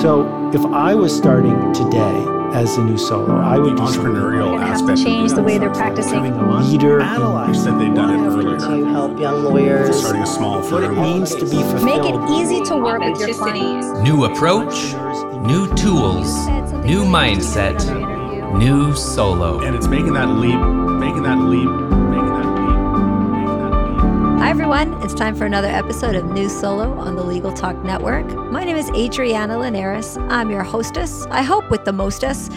So if I was starting today as a new solo, I would the do something entrepreneurial like have to change the way they're practicing. having a leader. You said they'd done it earlier. to help young lawyers. Starting a small What it firm. means to be fulfilled. Make it easy to work with your clients. New approach, new tools, new mindset, new solo. And it's making that leap, making that leap, making that leap, making that leap. Hi, everyone. It's time for another episode of New Solo on the Legal Talk Network. My name is Adriana Linares. I'm your hostess, I hope with the mostess.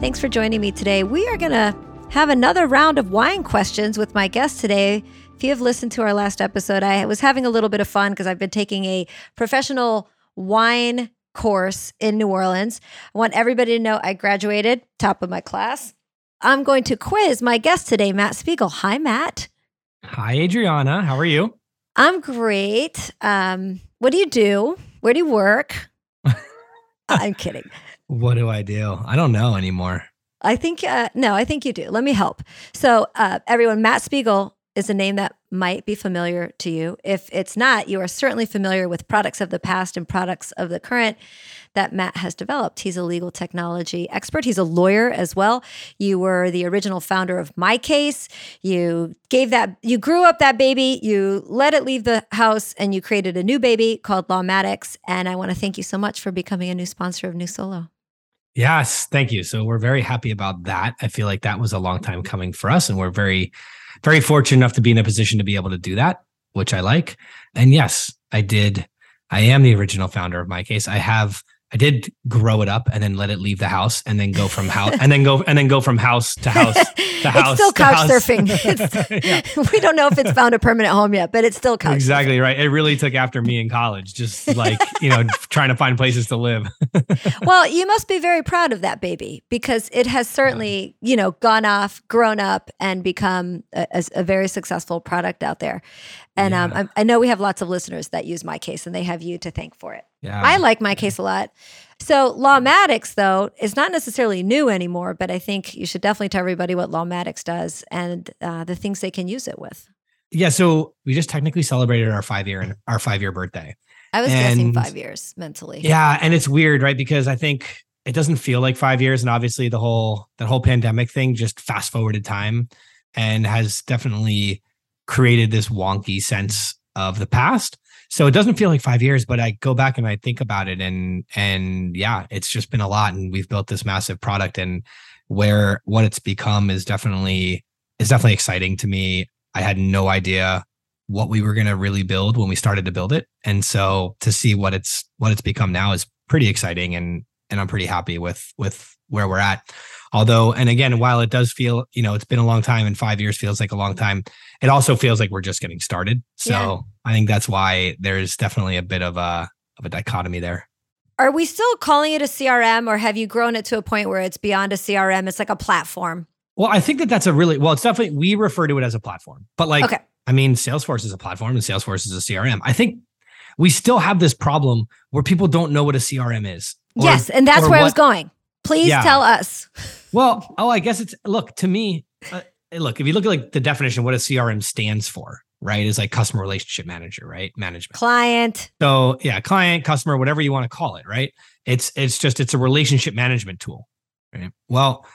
Thanks for joining me today. We are going to have another round of wine questions with my guest today. If you have listened to our last episode, I was having a little bit of fun because I've been taking a professional wine course in New Orleans. I want everybody to know I graduated, top of my class. I'm going to quiz my guest today, Matt Spiegel. Hi, Matt. Hi, Adriana. How are you? I'm great. Um, what do you do? Where do you work? I'm kidding. What do I do? I don't know anymore. I think uh, no, I think you do. Let me help. So, uh, everyone, Matt Spiegel is a name that might be familiar to you. If it's not, you are certainly familiar with products of the past and products of the current that Matt has developed. He's a legal technology expert. He's a lawyer as well. You were the original founder of MyCase. You gave that, you grew up that baby, you let it leave the house, and you created a new baby called Lawmatics. And I want to thank you so much for becoming a new sponsor of New Solo. Yes, thank you. So we're very happy about that. I feel like that was a long time coming for us, and we're very, very fortunate enough to be in a position to be able to do that, which I like. And yes, I did. I am the original founder of MyCase. I have. I did grow it up and then let it leave the house and then go from house and then go and then go from house to house to house. it's still couch house. surfing. Yeah. We don't know if it's found a permanent home yet, but it's still couch. Exactly right. It really took after me in college, just like, you know, trying to find places to live. Well, you must be very proud of that baby because it has certainly, you know, gone off, grown up, and become a, a- very successful product out there. And um, Yeah. I, I know we have lots of listeners that use MyCase, and they have you to thank for it. Yeah. I like MyCase a lot. So Lawmatics, though, is not necessarily new anymore, but I think you should definitely tell everybody what Lawmatics does and uh, the things they can use it with. Yeah, so we just technically celebrated our five year our five year birthday. I was guessing five years mentally. Yeah, and it's weird, right? Because I think it doesn't feel like five years, and obviously the whole that whole pandemic thing just fast forwarded time and has definitely created this wonky sense of the past. So it doesn't feel like five years, but I go back and I think about it, and and yeah, it's just been a lot, and we've built this massive product, and where what it's become is definitely is definitely exciting to me. I had no idea what we were going to really build when we started to build it and so to see what it's what it's become now is pretty exciting and and i'm pretty happy with with where we're at although and again while it does feel you know it's been a long time and five years feels like a long time it also feels like we're just getting started so Yeah. i think that's why there's definitely a bit of a of a dichotomy there Are we still calling it a CRM or have you grown it to a point where it's beyond a CRM? It's like a platform. well i think that that's a really well it's definitely we refer to it as a platform but like Okay. I mean, Salesforce is a platform and Salesforce is a CRM. I think we still have this problem where people don't know what a CRM is. or- yes. And that's where I was going. Please Yeah. tell us. Well, oh, I guess it's look to me. Uh, look, if you look at like the definition, what a CRM stands for, right, is like customer relationship manager, right, management. Client. So yeah, client, customer, whatever you want to call it, right? It's it's just it's a relationship management tool. Right? Well,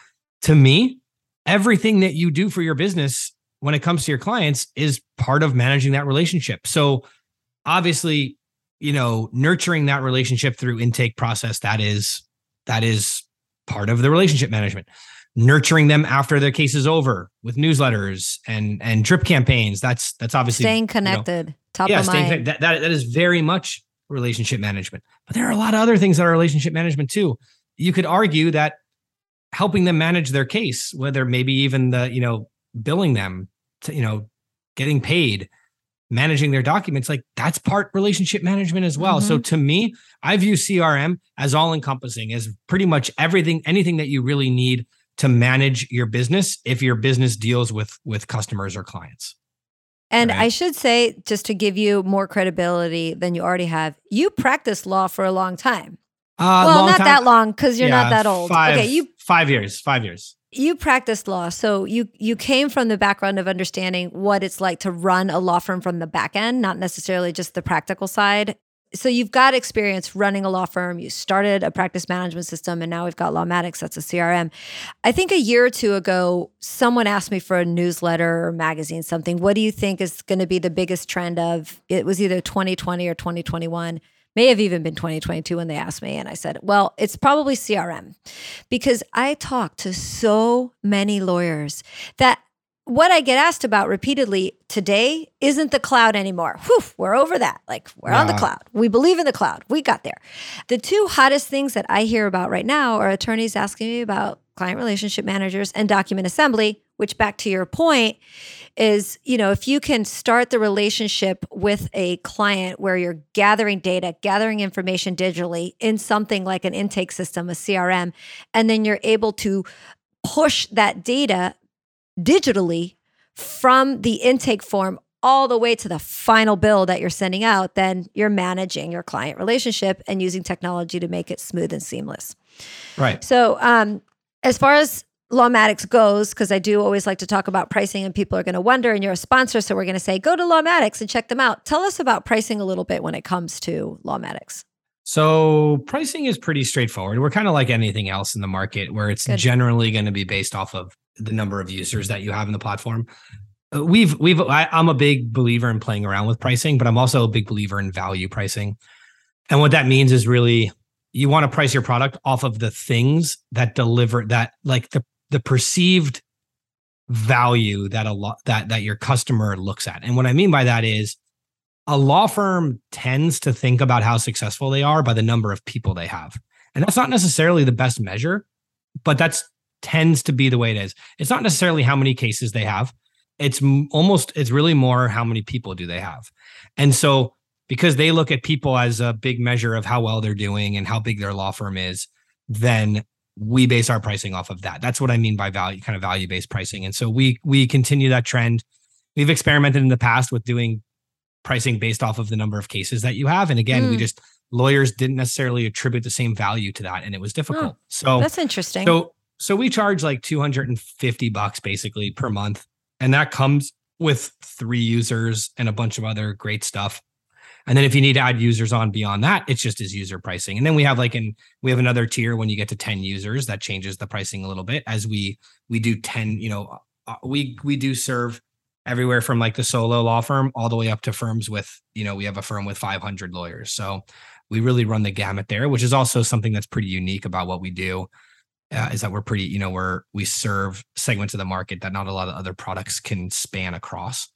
to me, everything that you do for your business when it comes to your clients is part of managing that relationship. So obviously, you know, nurturing that relationship through intake process, that is that is part of the relationship management. Nurturing them after their case is over with newsletters and and drip campaigns. That's that's obviously Staying you know, connected. top yeah, of staying mind. connected. That, that that is very much relationship management. But there are a lot of other things that are relationship management too. You could argue that helping them manage their case, whether maybe even the, you know, billing them to, you know, getting paid, managing their documents, like that's part relationship management as well. So to me, I view CRM as all encompassing, as pretty much everything, anything that you really need to manage your business if your business deals with with customers or clients. And Right. I should say, just to give you more credibility than you already have, you practiced law for a long time. Uh, well, long not time- that long because you're not that old. Five, okay, you five years, five years. You practiced law, so you you came from the background of understanding what it's like to run a law firm from the back end, not necessarily just the practical side. so you've got experience running a law firm. You started a practice management system, and now we've got Lawmatics. That's a CRM. I think a year or two ago, someone asked me for a newsletter or magazine, something. What do you think is going to be the biggest trend of? It was either 2020 or 2021. May have even been 2022 when they asked me, and I said, "Well, it's probably CRM," because I talk to so many lawyers that what I get asked about repeatedly today isn't the cloud anymore. Whew, we're over that. Like we're on the cloud. We believe in the cloud. We got there. The two hottest things that I hear about right now are attorneys asking me about client relationship managers and document assembly, which back to your point is, you know, if you can start the relationship with a client where you're gathering data, gathering information digitally in something like an intake system, a CRM, and then you're able to push that data digitally from the intake form all the way to the final bill that you're sending out, then you're managing your client relationship and using technology to make it smooth and seamless. Right. So, um, as far as Lawmatics goes, because I do always like to talk about pricing and people are going to wonder, and you're a sponsor, so we're going to say go to Lawmatics and check them out. Tell us about pricing a little bit when it comes to Lawmatics. So pricing is pretty straightforward. We're kind of like anything else in the market where it's Good. generally going to be based off of the number of users that you have in the platform. Uh, we've we've I, I'm a big believer in playing around with pricing, but I'm also a big believer in value pricing. And what that means is really you want to price your product off of the things that deliver that like the the perceived value that a lot that that your customer looks at. And what I mean by that is a law firm tends to think about how successful they are by the number of people they have. And that's not necessarily the best measure, but that's tends to be the way it is. It's not necessarily how many cases they have. It's almost it's really more how many people do they have. And so because they look at people as a big measure of how well they're doing and how big their law firm is, then we base our pricing off of that. That's what I mean by value kind of value based pricing. And so we we continue that trend. We've experimented in the past with doing pricing based off of the number of cases that you have and again, mm. we just lawyers didn't necessarily attribute the same value to that and it was difficult. Oh, so That's interesting. So so we charge like 250 bucks basically per month. And that comes with three users and a bunch of other great stuff. And then if you need to add users on beyond that, it's just as user pricing. And then we have like in we have another tier when you get to 10 users that changes the pricing a little bit as we we do 10, you know, uh, we we do serve everywhere from like the solo law firm all the way up to firms with, you know, we have a firm with 500 lawyers. So we really run the gamut there, which is also something that's pretty unique about what we do uh, is that we're pretty, you know, we're we serve segments of the market that not a lot of other products can span across.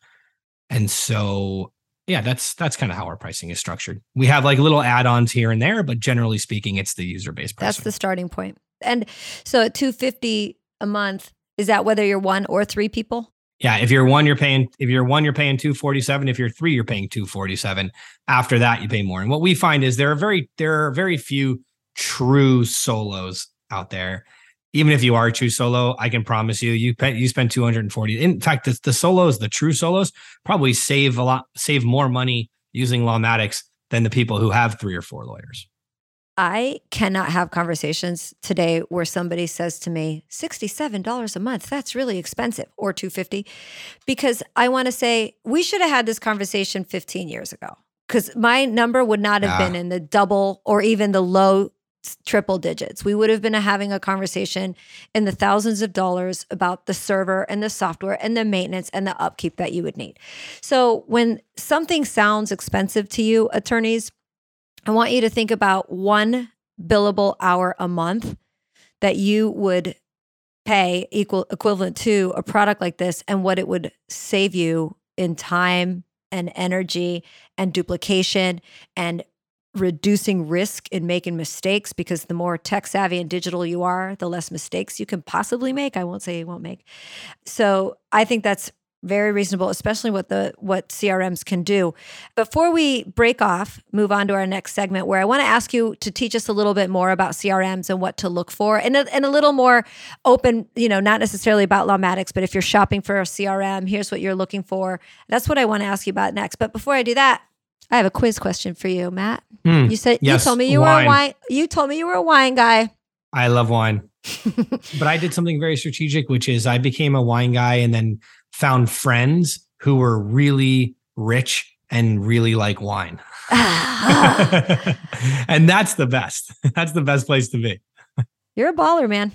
And so yeah, that's that's kind of how our pricing is structured. We have like little add-ons here and there, but generally speaking, it's the user-based pricing. That's the starting point. And so at 250 a month, is that whether you're one or three people? Yeah, if you're one, you're paying. If you're one, you're paying two forty seven. If you're three, you're paying two forty seven. After that, you pay more. And what we find is there are very there are very few true solos out there. Even if you are true solo, I can promise you, you pay, you spend 240. In fact, the, the solos, the true solos, probably save a lot, save more money using Lawmatics than the people who have three or four lawyers. I cannot have conversations today where somebody says to me, $67 a month, that's really expensive, or 250 because I want to say we should have had this conversation 15 years ago because my number would not have been in the double or even the low triple digits. We would have been having a conversation in the thousands of dollars about the server and the software and the maintenance and the upkeep that you would need. So when something sounds expensive to you, attorneys, I want you to think about one billable hour a month that you would pay equal equivalent to a product like this and what it would save you in time and energy and duplication and reducing risk in making mistakes because the more tech savvy and digital you are, the less mistakes you can possibly make. I won't say you won't make. So I think that's very reasonable, especially what the what CRMs can do. Before we break off, move on to our next segment where I want to ask you to teach us a little bit more about CRMs and what to look for and a, and a little more open, you know, not necessarily about Lawmatics, but if you're shopping for a CRM, here's what you're looking for. That's what I want to ask you about next. But before I do that, I have a quiz question for you, Matt. Mm, you said yes, you told me you wine. were a wine. You told me you were a wine guy. I love wine, but I did something very strategic, which is I became a wine guy and then found friends who were really rich and really like wine. and that's the best. That's the best place to be. You're a baller, man.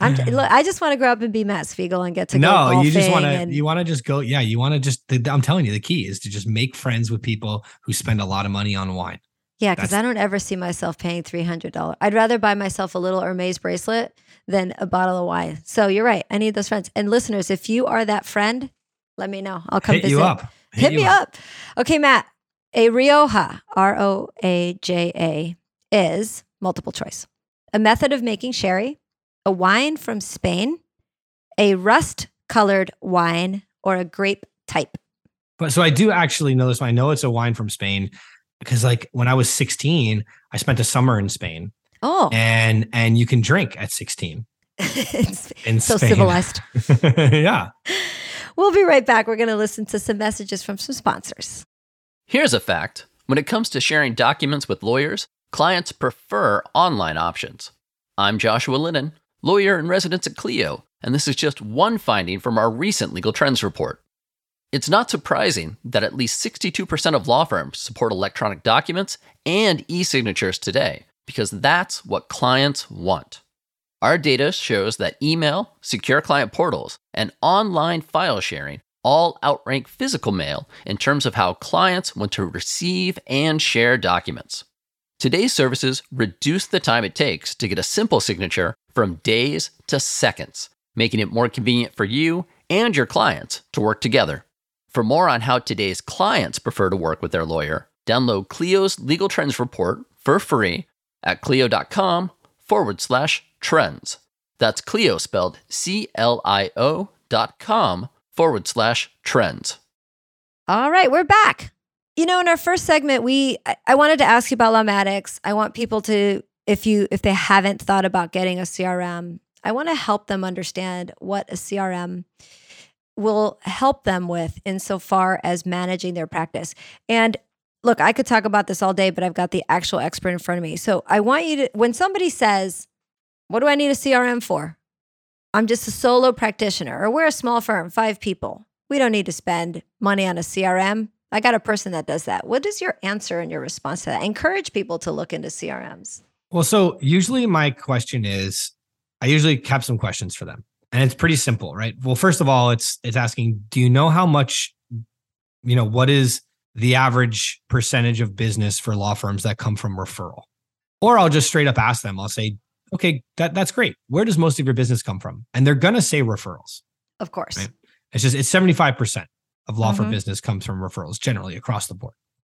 I'm t- look, I just want to grow up and be Matt Spiegel and get to go no, you just want to and- you want to just go. Yeah, you want to just. the- I'm telling you, the key is to just make friends with people who spend a lot of money on wine. Yeah, because I don't ever see myself paying three hundred dollars. I'd rather buy myself a little Hermes bracelet than a bottle of wine. So you're right. I need those friends. And listeners, if you are that friend, let me know. I'll come Hit visit. you up. Hit, you me up. Okay, Matt. A Rioja, R O A J A, is multiple choice. A method of making sherry, a wine from Spain, a rust colored wine, or a grape type. But so I do actually know this. one. I know it's a wine from Spain because, like, when I was 16, I spent a summer in Spain, Oh, and and you can drink at 16 it's in so Spain. civilized. yeah. We'll be right back. We're going to listen to some messages from some sponsors. Here's a fact when it comes to sharing documents with lawyers, clients prefer online options. I'm Joshua Lennon, lawyer in residence at Clio, and this is just one finding from our recent Legal Trends report. It's not surprising that at least 62% of law firms support electronic documents and e signatures today, because that's what clients want. Our data shows that email, secure client portals, and online file sharing all outrank physical mail in terms of how clients want to receive and share documents. Today's services reduce the time it takes to get a simple signature from days to seconds, making it more convenient for you and your clients to work together. For more on how today's clients prefer to work with their lawyer, download Clio's Legal Trends Report for free at clio.com forward slash trends. That's Clio spelled C L I O dot com forward slash trends. All right, we're back. You know, in our first segment, we I, I wanted to ask you about Lawmatics. I want people to, if you if they haven't thought about getting a CRM, I want to help them understand what a CRM will help them with insofar as managing their practice. And look, I could talk about this all day, but I've got the actual expert in front of me. So I want you to, when somebody says, What do I need a CRM for? I'm just a solo practitioner, or we're a small firm, five people. We don't need to spend money on a CRM. I got a person that does that. What is your answer and your response to that? Encourage people to look into CRMs. Well, so usually my question is, I usually have some questions for them, and it's pretty simple, right? Well, first of all, it's it's asking, do you know how much, you know, what is the average percentage of business for law firms that come from referral? Or I'll just straight up ask them. I'll say, okay, that that's great. Where does most of your business come from? And they're gonna say referrals. Of course. Right. It's just it's seventy five percent of law firm Mhm. business comes from referrals generally across the board.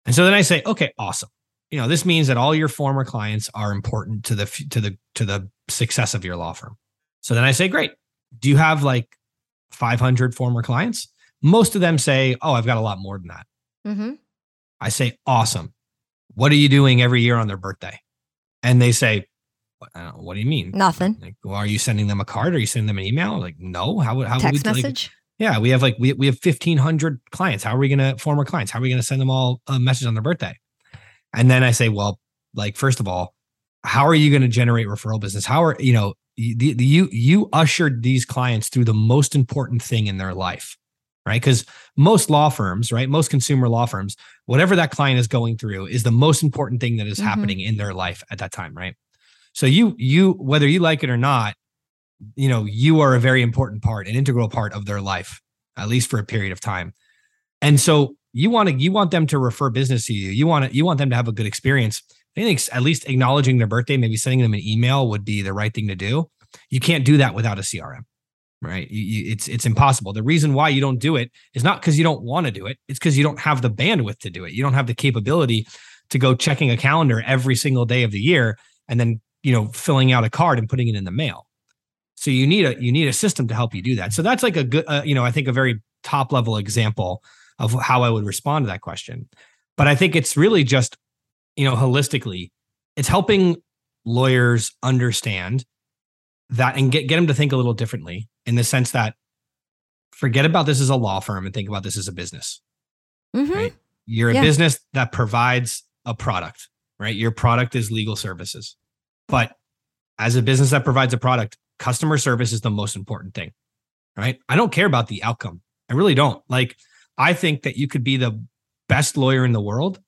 And so then I say, okay, awesome. You know, this means that all your former clients are important to the to the to the success of your law firm. So then I say, great. Do you have like 500 former clients? Most of them say, oh, I've got a lot more than that. Mm-hmm. I say, awesome. What are you doing every year on their birthday? And they say, what, I don't know, what do you mean? Nothing. Like, well, are you sending them a card? Are you sending them an email? Like, no. How would how would Text we, like, message. yeah, we have like we we have fifteen hundred clients. How are we gonna former clients? How are we gonna send them all a message on their birthday? And then I say, well, like first of all, how are you gonna generate referral business? How are you know you the, the- you you ushered these clients through the most important thing in their life, right? Because most law firms, right, most consumer law firms, whatever that client is going through is the most important thing that is Mhm. happening in their life at that time, right? So you you whether you like it or not, you know you are a very important part an integral part of their life at least for a period of time and so you want to you want them to refer business to you. You want to you want them to have a good experience. I think at least acknowledging their birthday maybe sending them an email would be the right thing to do. You can't do that without a crm right? You- you- it's it's impossible. The reason why you don't do it is not because you don't want to do it. It's because you don't have the bandwidth to do it. You don't have the capability to go checking a calendar every single day of the year and then you know filling out a card and putting it in the mail. So you need a you need a system to help you do that. So that's like a good uh, you know I think a very top level example of how I would respond to that question. But I think it's really just you know holistically it's helping lawyers understand that and get get them to think a little differently in the sense that forget about this as a law firm and think about this as a business. Mm-hmm. Right. You're a Yeah. business that provides a product, right? Your product is legal services. But as a business that provides a product, customer service is the most important thing, right? I don't care about the outcome. I really don't. Like, I think that you could be the best lawyer in the world.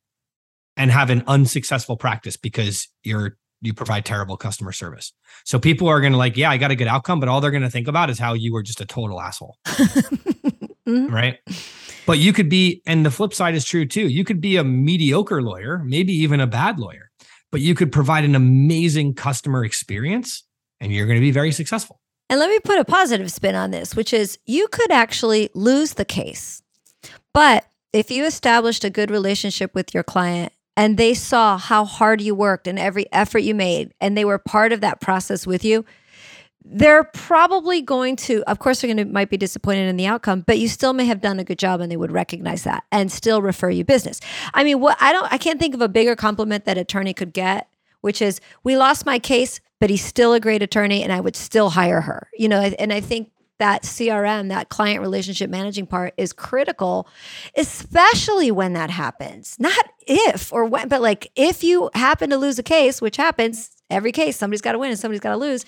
and have an unsuccessful practice because you're you provide terrible customer service. So people are going to like, yeah, I got a good outcome, but all they're going to think about is how you were just a total asshole. Mhm. Right. But you could be, and the flip side is true too. You could be a mediocre lawyer, maybe even a bad lawyer, but you could provide an amazing customer experience and you're going to be very successful. And let me put a positive spin on this, which is you could actually lose the case. But if you established a good relationship with your client and they saw how hard you worked and every effort you made, and they were part of that process with you, they're probably going to, of course, they're going to might be disappointed in the outcome, but you still may have done a good job and they would recognize that and still refer you business. I mean, what I don't, I can't think of a bigger compliment that attorney could get, which is, we lost my case, but he's still a great attorney and I would still hire her. You know, and I think that CRM, that client relationship managing part is critical, especially when that happens. Not if or when, but like if you happen to lose a case, which happens every case, somebody's got to win and somebody's got to lose.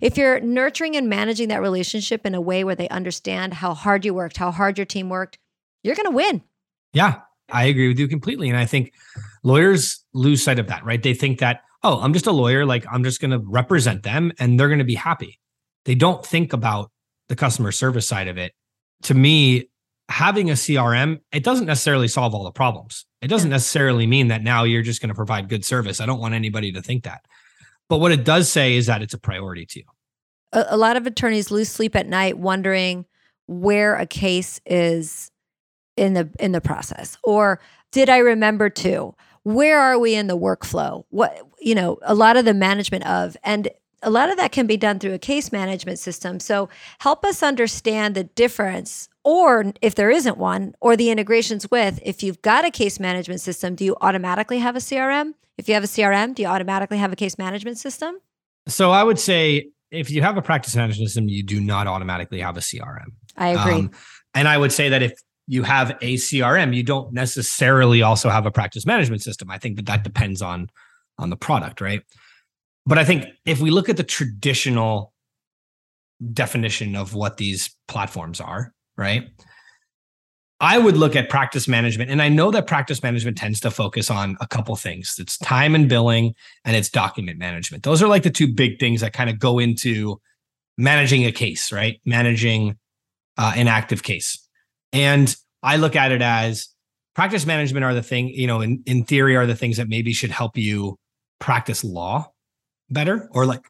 If you're nurturing and managing that relationship in a way where they understand how hard you worked, how hard your team worked, you're going to win. Yeah, I agree with you completely. And I think lawyers lose sight of that, right? They think that, oh, I'm just a lawyer, like I'm just going to represent them and they're going to be happy. They don't think about the customer service side of it. To me, having a CRM, it doesn't necessarily solve all the problems. It doesn't necessarily mean that now you're just going to provide good service. I don't want anybody to think that. But what it does say is that it's a priority to you. A, a lot of attorneys lose sleep at night wondering where a case is in the in the process or did I remember to? Where are we in the workflow? What you know, a lot of the management of and a lot of that can be done through a case management system. So help us understand the difference or if there isn't one or the integrations with if you've got a case management system, do you automatically have a CRM? If you have a CRM, do you automatically have a case management system? So I would say if you have a practice management system, you do not automatically have a CRM. I agree. Um, and I would say that if you have a CRM, you don't necessarily also have a practice management system. I think that that depends on on the product, right? But I think if we look at the traditional definition of what these platforms are, right? I would look at practice management, and I know that practice management tends to focus on a couple things. It's time and billing, and it's document management. Those are like the two big things that kind of go into managing a case, right? Managing uh, an active case. And I look at it as practice management are the thing, you know, in, in theory, are the things that maybe should help you practice law better or like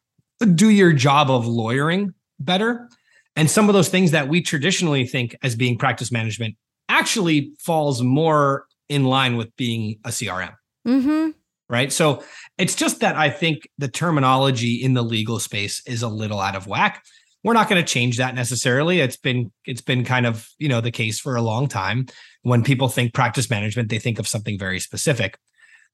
do your job of lawyering better. And some of those things that we traditionally think as being practice management actually falls more in line with being a CRM. mm-hmm. Right. So it's just that I think the terminology in the legal space is a little out of whack. We're not going to change that necessarily. It's been it's been kind of, you know, the case for a long time. When people think practice management, they think of something very specific.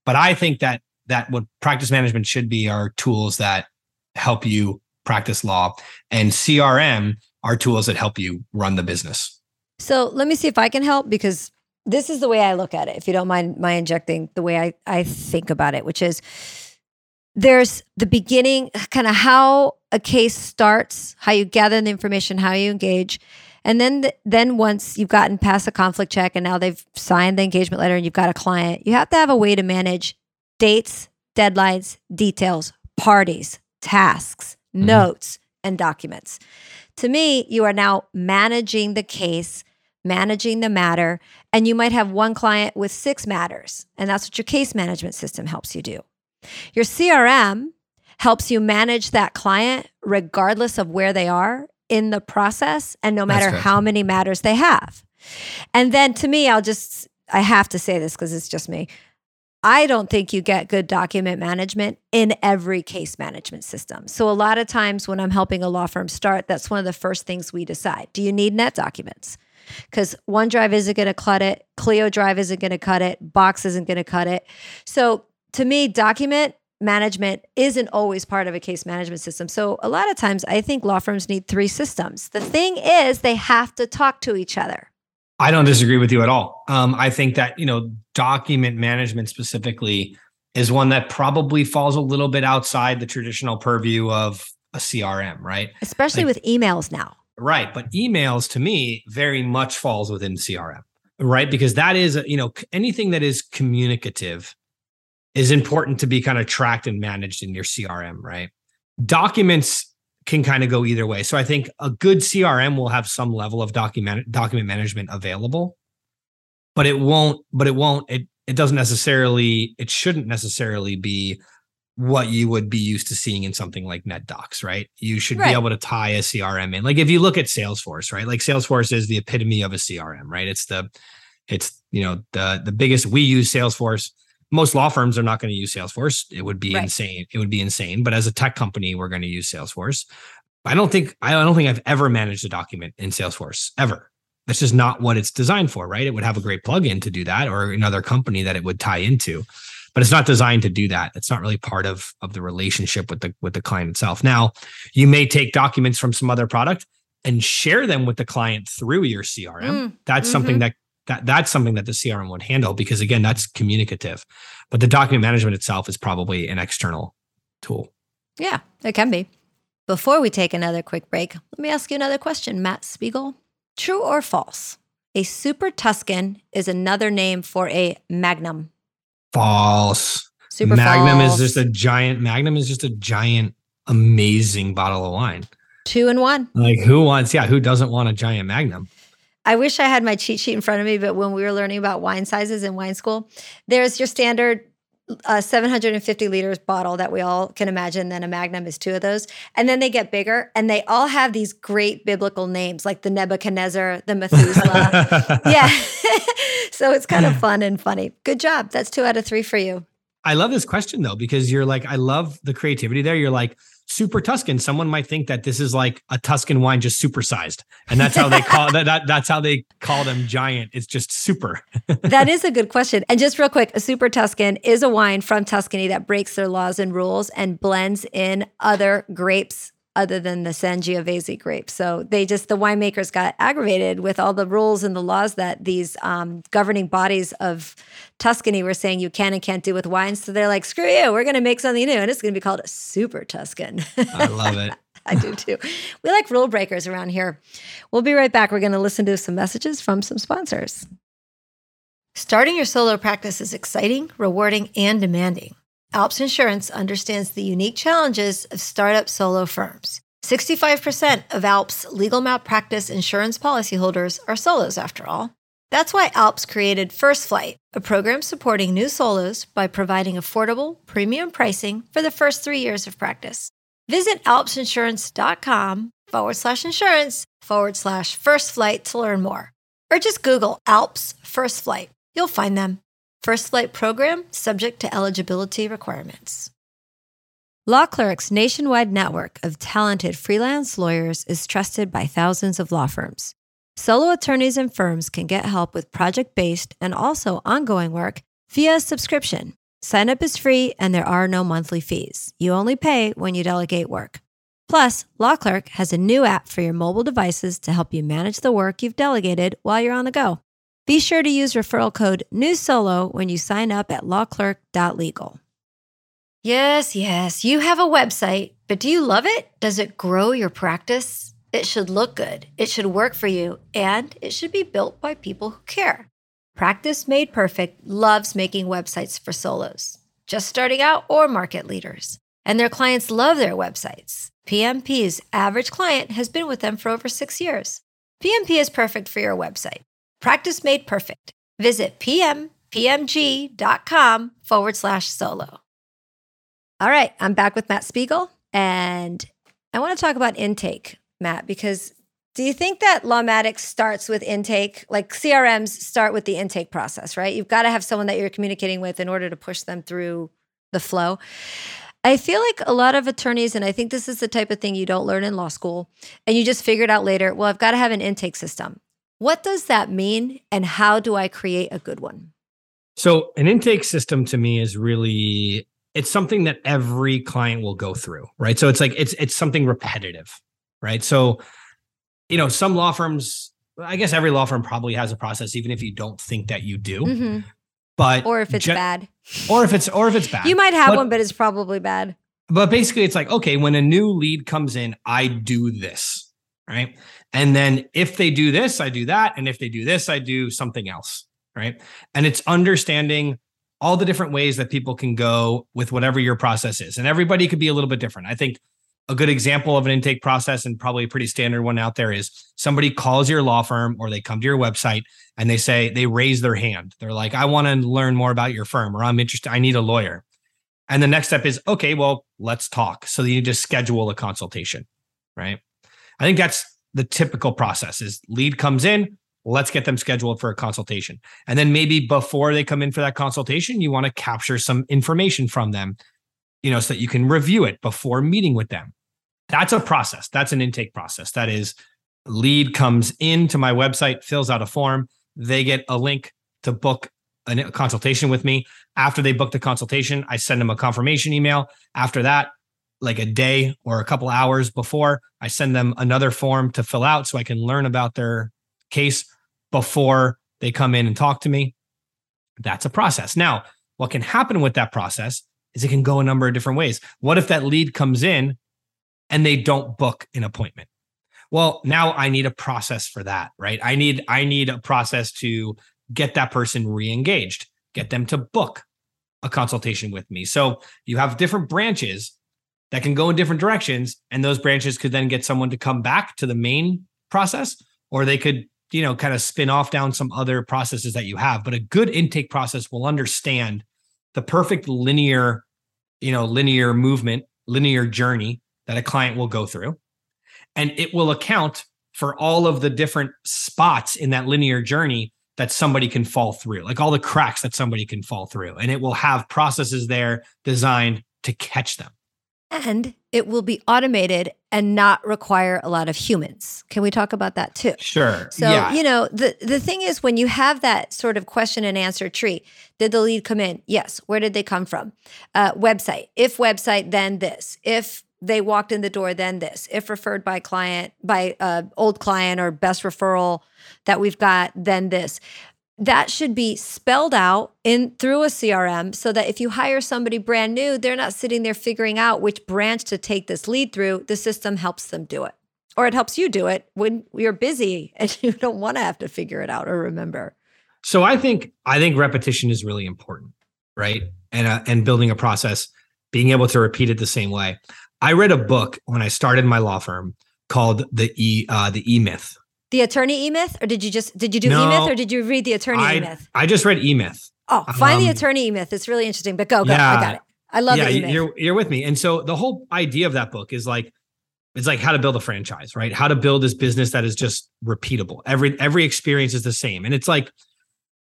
But I think that that what practice management should be are tools that help you practice law and CRM are tools that help you run the business. So let me see if I can help because this is the way I look at it. If you don't mind my injecting the way I, I think about it, which is there's the beginning, kind of how a case starts, how you gather the information, how you engage. And then, th- then once you've gotten past the conflict check and now they've signed the engagement letter and you've got a client, you have to have a way to manage dates, deadlines, details, parties, tasks, Mhm. notes, and documents. To me, you are now managing the case, managing the matter, and you might have one client with six matters. And that's what your case management system helps you do. Your CRM helps you manage that client regardless of where they are in the process and no matter how many matters they have. And then to me, I'll just, I have to say this because it's just me. I don't think you get good document management in every case management system. So, a lot of times when I'm helping a law firm start, that's one of the first things we decide. Do you need NetDocuments? Because OneDrive isn't going to cut it, Clio Drive isn't going to cut it, Box isn't going to cut it. So, to me, document management isn't always part of a case management system. So, a lot of times I think law firms need three systems. The thing is, they have to talk to each other. I don't disagree with you at all. Um, I think that you know document management specifically is one that probably falls a little bit outside the traditional purview of a CRM, right? Especially Like- with emails now. Right, but emails to me very much falls within CRM, right? Because that is you know anything that is communicative is important to be kind of tracked and managed in your CRM, right? Documents can kind of go either way. So I think a good CRM will have some level of document document management available, but it won't, but it won't, it it doesn't necessarily, it shouldn't necessarily be what you would be used to seeing in something like NetDocs, right? You should Right. be able to tie a CRM in. Like if you look at Salesforce, right? Like Salesforce is the epitome of a CRM, right? It's the it's you know the the biggest we use Salesforce. Most law firms are not going to use Salesforce. It would be Right. insane. It would be insane. But as a tech company, we're going to use Salesforce. I don't think I don't think I've ever managed a document in Salesforce ever. That's just not what it's designed for, right? It would have a great plugin to do that, or another company that it would tie into, but it's not designed to do that. It's not really part of of the relationship with the with the client itself. Now, you may take documents from some other product and share them with the client through your CRM. Mm, that's something that that that's something that the CRM would handle because again, that's communicative. But the document management itself is probably an external tool. Yeah, it can be. Before we take another quick break, let me ask you another question, Matt Spiegel. True or false? A Super Tuscan is another name for a Magnum. False. Super Magnum false. is just a giant. Magnum is just a giant, amazing bottle of wine. two and one. Like who wants? Yeah, who doesn't want a giant Magnum? I wish I had my cheat sheet in front of me, but when we were learning about wine sizes in wine school, there's your standard uh, 750 liters bottle that we all can imagine. Then a Magnum is two of those. And then they get bigger and they all have these great biblical names like the Nebuchadnezzar, the Methuselah. yeah. so it's kind of fun and funny. Good job. That's two out of three for you. I love this question though because you're like, I love the creativity there. You're like super Tuscan. Someone might think that this is like a Tuscan wine just supersized, and that's how they call that, that. That's how they call them giant. It's just super. that is a good question. And just real quick, a Super Tuscan is a wine from Tuscany that breaks their laws and rules and blends in other grapes other than the Sangiovese grape. So they just, the winemakers got aggravated with all the rules and the laws that these um, governing bodies of Tuscany were saying you can and can't do with wines. So they're like, screw you, we're going to make something new. And it's going to be called a Super Tuscan. I love it. I do too. We like rule breakers around here. We'll be right back. We're going to listen to some messages from some sponsors. Starting your solo practice is exciting, rewarding, and demanding. Alps Insurance understands the unique challenges of startup solo firms. 65% of Alps legal malpractice insurance policyholders are solos, after all. That's why Alps created First Flight, a program supporting new solos by providing affordable, premium pricing for the first three years of practice. Visit alpsinsurance.com forward slash insurance forward slash first flight to learn more. Or just Google Alps First Flight. You'll find them. First Flight program subject to eligibility requirements. Law Clerk's nationwide network of talented freelance lawyers is trusted by thousands of law firms. Solo attorneys and firms can get help with project based and also ongoing work via subscription. Sign up is free and there are no monthly fees. You only pay when you delegate work. Plus, Law Clerk has a new app for your mobile devices to help you manage the work you've delegated while you're on the go. Be sure to use referral code NEWSOLO when you sign up at lawclerk.legal. Yes, yes, you have a website, but do you love it? Does it grow your practice? It should look good, it should work for you, and it should be built by people who care. Practice Made Perfect loves making websites for solos, just starting out or market leaders. And their clients love their websites. PMP's average client has been with them for over six years. PMP is perfect for your website. Practice Made Perfect. Visit pmpmg.com forward slash solo. All right, I'm back with Matt Spiegel, and I want to talk about intake, Matt, because do you think that Lawmatics starts with intake? Like CRMs start with the intake process, right? You've got to have someone that you're communicating with in order to push them through the flow. I feel like a lot of attorneys, and I think this is the type of thing you don't learn in law school, and you just figure it out later. Well, I've got to have an intake system. What does that mean, and how do I create a good one? So an intake system to me is really it's something that every client will go through, right? So it's like it's it's something repetitive, right? So you know, some law firms, I guess every law firm probably has a process, even if you don't think that you do. Mhm. But Or if it's gen- bad, or if it's or if it's bad, you might have But- one, but it's probably bad. but basically it's like okay when a new lead comes in i do this right and then if they do this i do that and if they do this i do something else right and it's understanding all the different ways that people can go with whatever your process is. And everybody could be a little bit different. I think a good example of an intake process and probably a pretty standard one out there is somebody calls your law firm or they come to your website and they say they raise their hand. They're like, I want to learn more about your firm or I'm interested. I need a lawyer. And the next step is, okay, well, let's talk. So you just schedule a consultation, right? I think that's the typical process is lead comes in, let's get them scheduled for a consultation. And then maybe before they come in for that consultation, you want to capture some information from them, you know, so that you can review it before meeting with them. That's a process. That's an intake process. That is lead comes into my website, fills out a form, they get a link to book a consultation with me. After they book the consultation, I send them a confirmation email. After that, like a day or a couple hours before, I send them another form to fill out so I can learn about their case before they come in and talk to me. That's a process. Now, what can happen with that process is it can go a number of different ways. What if that lead comes in and they don't book an appointment? Well, now I need a process for that, right? I need I need a process to get that person re-engaged, get them to book a consultation with me. So you have different branches that can go in different directions and those branches could then get someone to come back to the main process or they could you know kind of spin off down some other processes that you have. But a good intake process will understand the perfect linear you know linear movement linear journey that a client will go through. And it will account for all of the different spots in that linear journey that somebody can fall through like all the cracks that somebody can fall through. And it will have processes there designed to catch them and it will be automated and not require a lot of humans. Can we talk about that too? Sure. So, yeah. you know, the the thing is when you have that sort of question and answer tree, did the lead come in? Yes. Where did they come from? Uh, website. If website, then this. If they walked in the door, then this. If referred by client, by uh, old client or best referral that we've got, then this that should be spelled out in through a CRM so that if you hire somebody brand new, they're not sitting there figuring out which branch to take this lead through. The system helps them do it. Or it helps you do it when you're busy and you don't want to have to figure it out or remember. So I think I think repetition is really important, right? And uh, and building a process, being able to repeat it the same way. I read a book when I started my law firm called the E uh, the E Myth the attorney E Myth, or did you just did you do no, E Myth, or did you read the attorney E Myth? I just read E Myth. Oh, find um, the attorney E Myth. It's really interesting. But go, go. Yeah, I got it. I love yeah, it. You're you're with me. And so the whole idea of that book is like it's like how to build a franchise, right? How to build this business that is just repeatable. Every every experience is the same. And it's like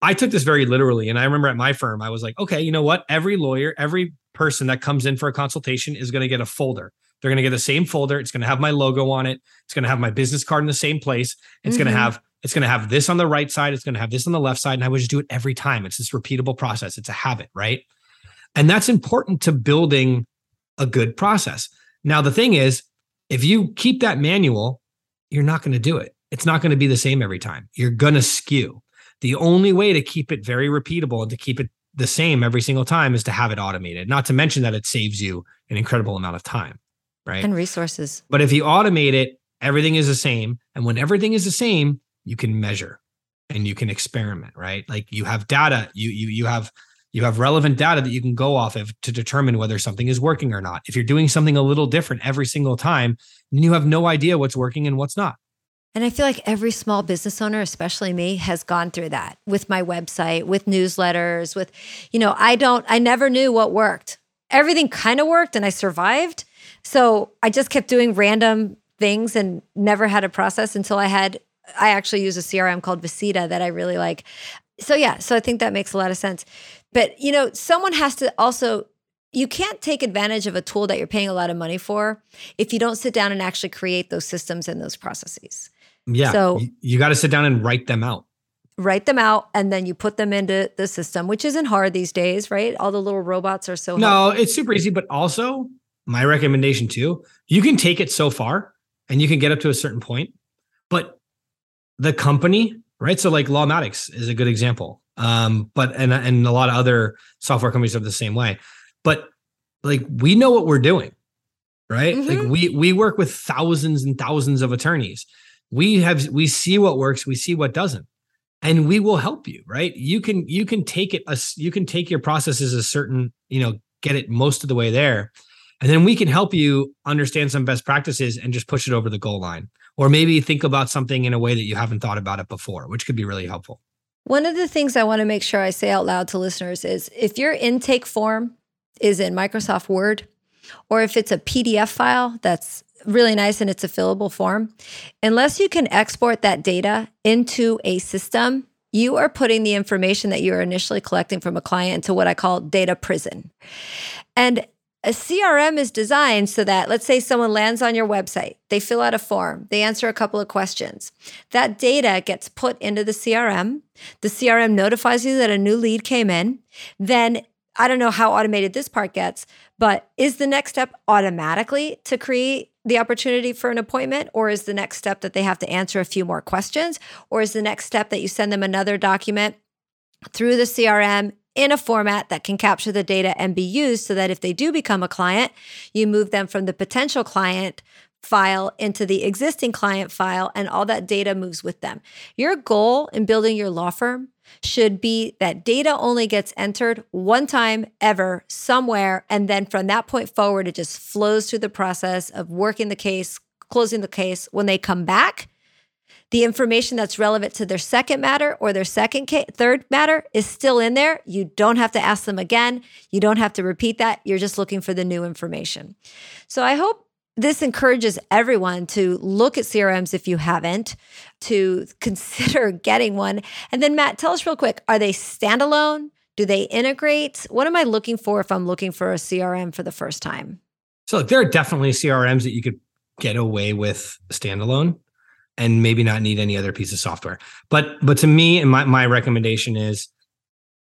I took this very literally. And I remember at my firm, I was like, okay, you know what? Every lawyer, every person that comes in for a consultation is going to get a folder. They're going to get the same folder. It's going to have my logo on it. It's going to have my business card in the same place. It's mm-hmm. going to have it's going to have this on the right side. It's going to have this on the left side. And I would just do it every time. It's this repeatable process. It's a habit, right? And that's important to building a good process. Now, the thing is, if you keep that manual, you're not going to do it. It's not going to be the same every time. You're going to skew. The only way to keep it very repeatable and to keep it the same every single time is to have it automated, not to mention that it saves you an incredible amount of time, right? And resources. But if you automate it, everything is the same. And when everything is the same, you can measure and you can experiment, right? Like you have data, you you you have you have relevant data that you can go off of to determine whether something is working or not. If you're doing something a little different every single time, then you have no idea what's working and what's not. And I feel like every small business owner, especially me, has gone through that with my website, with newsletters, with, you know, I don't, I never knew what worked. Everything kind of worked and I survived. So I just kept doing random things and never had a process until I had I actually use a CRM called Visita that I really like. So yeah, so I think that makes a lot of sense. But you know, someone has to also you can't take advantage of a tool that you're paying a lot of money for if you don't sit down and actually create those systems and those processes. Yeah. So you, you got to sit down and write them out. Write them out and then you put them into the system, which isn't hard these days, right? All the little robots are so No, it's super easy, but also my recommendation too, you can take it so far and you can get up to a certain point, but the company, right? So like Lawmatics is a good example. Um, but and and a lot of other software companies are the same way. But like we know what we're doing, right? Mm-hmm. Like we we work with thousands and thousands of attorneys. We have we see what works, we see what doesn't. and we will help you right you can you can take it a, you can take your processes a certain you know get it most of the way there and then we can help you understand some best practices and just push it over the goal line or maybe think about something in a way that you haven't thought about it before which could be really helpful one of the things i want to make sure i say out loud to listeners is if your intake form is in microsoft word or if it's a pdf file that's really nice and it's a fillable form. Unless you can export that data into a system, you are putting the information that you are initially collecting from a client into what I call data prison. And a CRM is designed so that, let's say someone lands on your website, they fill out a form, they answer a couple of questions. That data gets put into the CRM. The CRM notifies you that a new lead came in. Then I don't know how automated this part gets, but is the next step automatically to create the opportunity for an appointment? Or is the next step that they have to answer a few more questions? Or is the next step that you send them another document through the CRM in a format that can capture the data and be used so that if they do become a client, you move them from the potential client file into the existing client file and all that data moves with them. Your goal in building your law firm should be that data only gets entered one time ever somewhere. And then from that point forward, it just flows through the process of working the case, closing the case. When they come back, the information that's relevant to their second matter or their second case, third matter is still in there. You don't have to ask them again. You don't have to repeat that. You're just looking for the new information. So I hope this encourages everyone to look at CRMs if you haven't, to consider getting one. And then, Matt, tell us real quick are they standalone? Do they integrate? What am I looking for if I'm looking for a CRM for the first time? So, there are definitely CRMs that you could get away with standalone and maybe not need any other piece of software. But but to me, and my, my recommendation is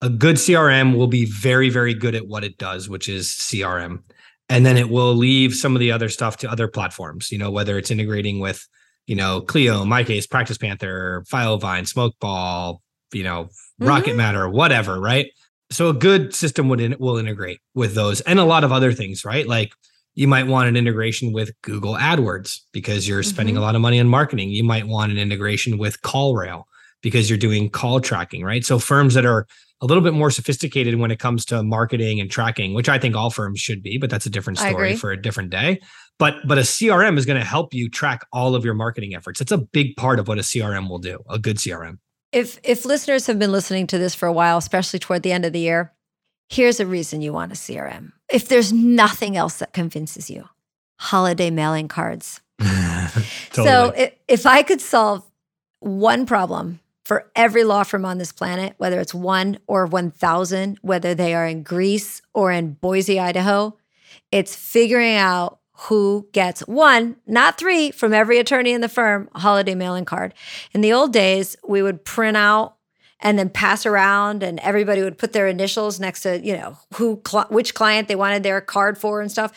a good CRM will be very, very good at what it does, which is CRM and then it will leave some of the other stuff to other platforms you know whether it's integrating with you know clio in MyCase practice panther filevine smokeball you know mm-hmm. rocket matter whatever right so a good system would in, will integrate with those and a lot of other things right like you might want an integration with google adwords because you're spending mm-hmm. a lot of money on marketing you might want an integration with callrail because you're doing call tracking right so firms that are a little bit more sophisticated when it comes to marketing and tracking, which I think all firms should be, but that's a different story for a different day. But but a CRM is going to help you track all of your marketing efforts. It's a big part of what a CRM will do, a good CRM. If if listeners have been listening to this for a while, especially toward the end of the year, here's a reason you want a CRM. If there's nothing else that convinces you, holiday mailing cards. totally. So if, if I could solve one problem for every law firm on this planet, whether it's one or 1,000, whether they are in Greece or in Boise, Idaho. It's figuring out who gets one, not three, from every attorney in the firm, holiday mailing card. In the old days, we would print out and then pass around and everybody would put their initials next to, you know, who which client they wanted their card for and stuff.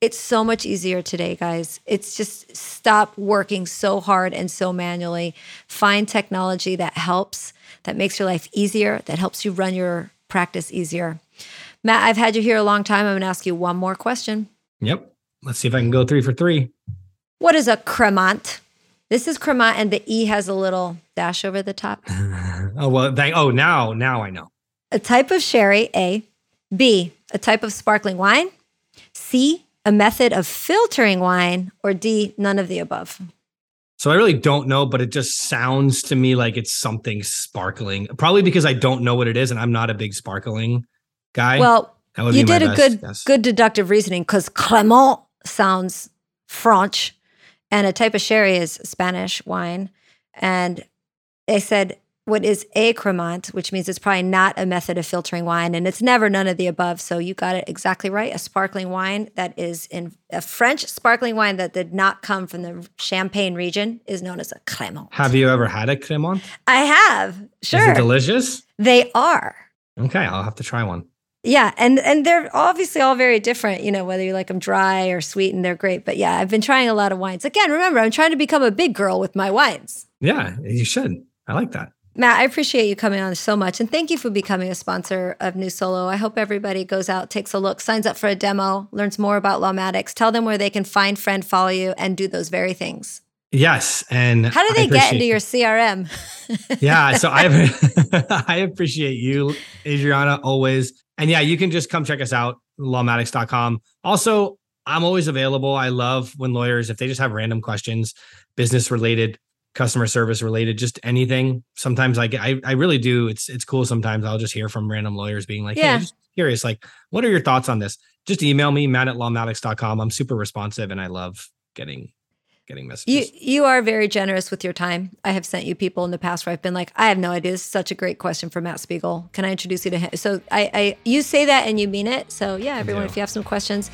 It's so much easier today, guys. It's just stop working so hard and so manually. Find technology that helps, that makes your life easier, that helps you run your practice easier. Matt, I've had you here a long time. I'm going to ask you one more question. Yep. Let's see if I can go three for three. What is a cremant? This is cremant, and the E has a little dash over the top. oh, well, thank, oh, now, now I know. A type of sherry, A. B, a type of sparkling wine. C, a method of filtering wine, or D, none of the above? So I really don't know, but it just sounds to me like it's something sparkling. Probably because I don't know what it is, and I'm not a big sparkling guy. Well, you did a good guess. good deductive reasoning because Cremant sounds French, and a type of sherry is Spanish wine, and they said what is a cremant, which means it's probably not a method of filtering wine, and it's never none of the above. So you got it exactly right. A sparkling wine that is in a French sparkling wine that did not come from the Champagne region is known as a cremant. Have you ever had a cremant? I have. Sure. Is it delicious? They are. Okay, I'll have to try one. Yeah, and and they're obviously all very different. You know, whether you like them dry or sweet, and they're great. But yeah, I've been trying a lot of wines. Again, remember, I'm trying to become a big girl with my wines. Yeah, you should. I like that. Matt, I appreciate you coming on so much. And thank you for becoming a sponsor of New Solo. I hope everybody goes out, takes a look, signs up for a demo, learns more about Lawmatics. Tell them where they can find, friend, follow you, and do those very things. Yes, and How do they get into your CRM? yeah so i i appreciate you adriana always and yeah you can just come check us out lawmatics.com also i'm always available. I love when lawyers if they just have random questions business related customer service related just anything sometimes i get I, I really do. It's it's cool sometimes. I'll just hear from random lawyers being like Yeah. hey just curious like what are your thoughts on this? Just email me matt at lawmatics.com i'm super responsive and i love getting getting messages You you are very generous with your time. I have sent you people in the past where I've been like, I have no idea. This is such a great question for Matt Spiegel. Can I introduce you to him? So I, I you say that and you mean it. So yeah, everyone, do. if you have some questions,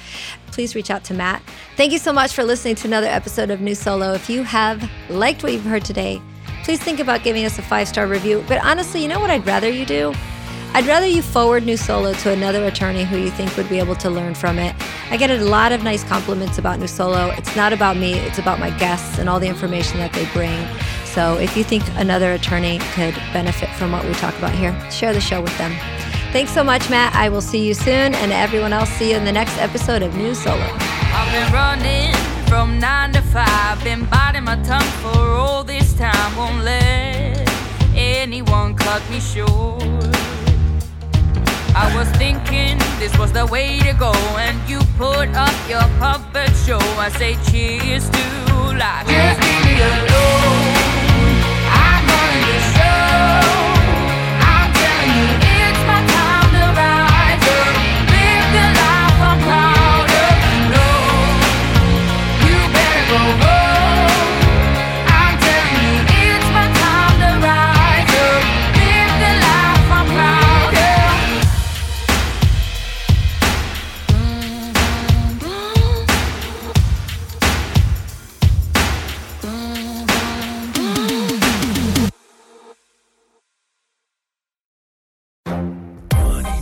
please reach out to Matt. Thank you so much for listening to another episode of New Solo. If you have liked what you've heard today, please think about giving us a five star review. But honestly, you know what I'd rather you do? I'd rather you forward New Solo to another attorney who you think would be able to learn from it. I get a lot of nice compliments about New Solo. It's not about me, it's about my guests and all the information that they bring. So if you think another attorney could benefit from what we talk about here, share the show with them. Thanks so much, Matt. I will see you soon. And everyone else, see you in the next episode of New Solo. I've been running from nine to five, been biting my tongue for all this time. Won't let anyone cut me short. I was thinking this was the way to go, and you put up your puppet show. I say cheers to life. Just leave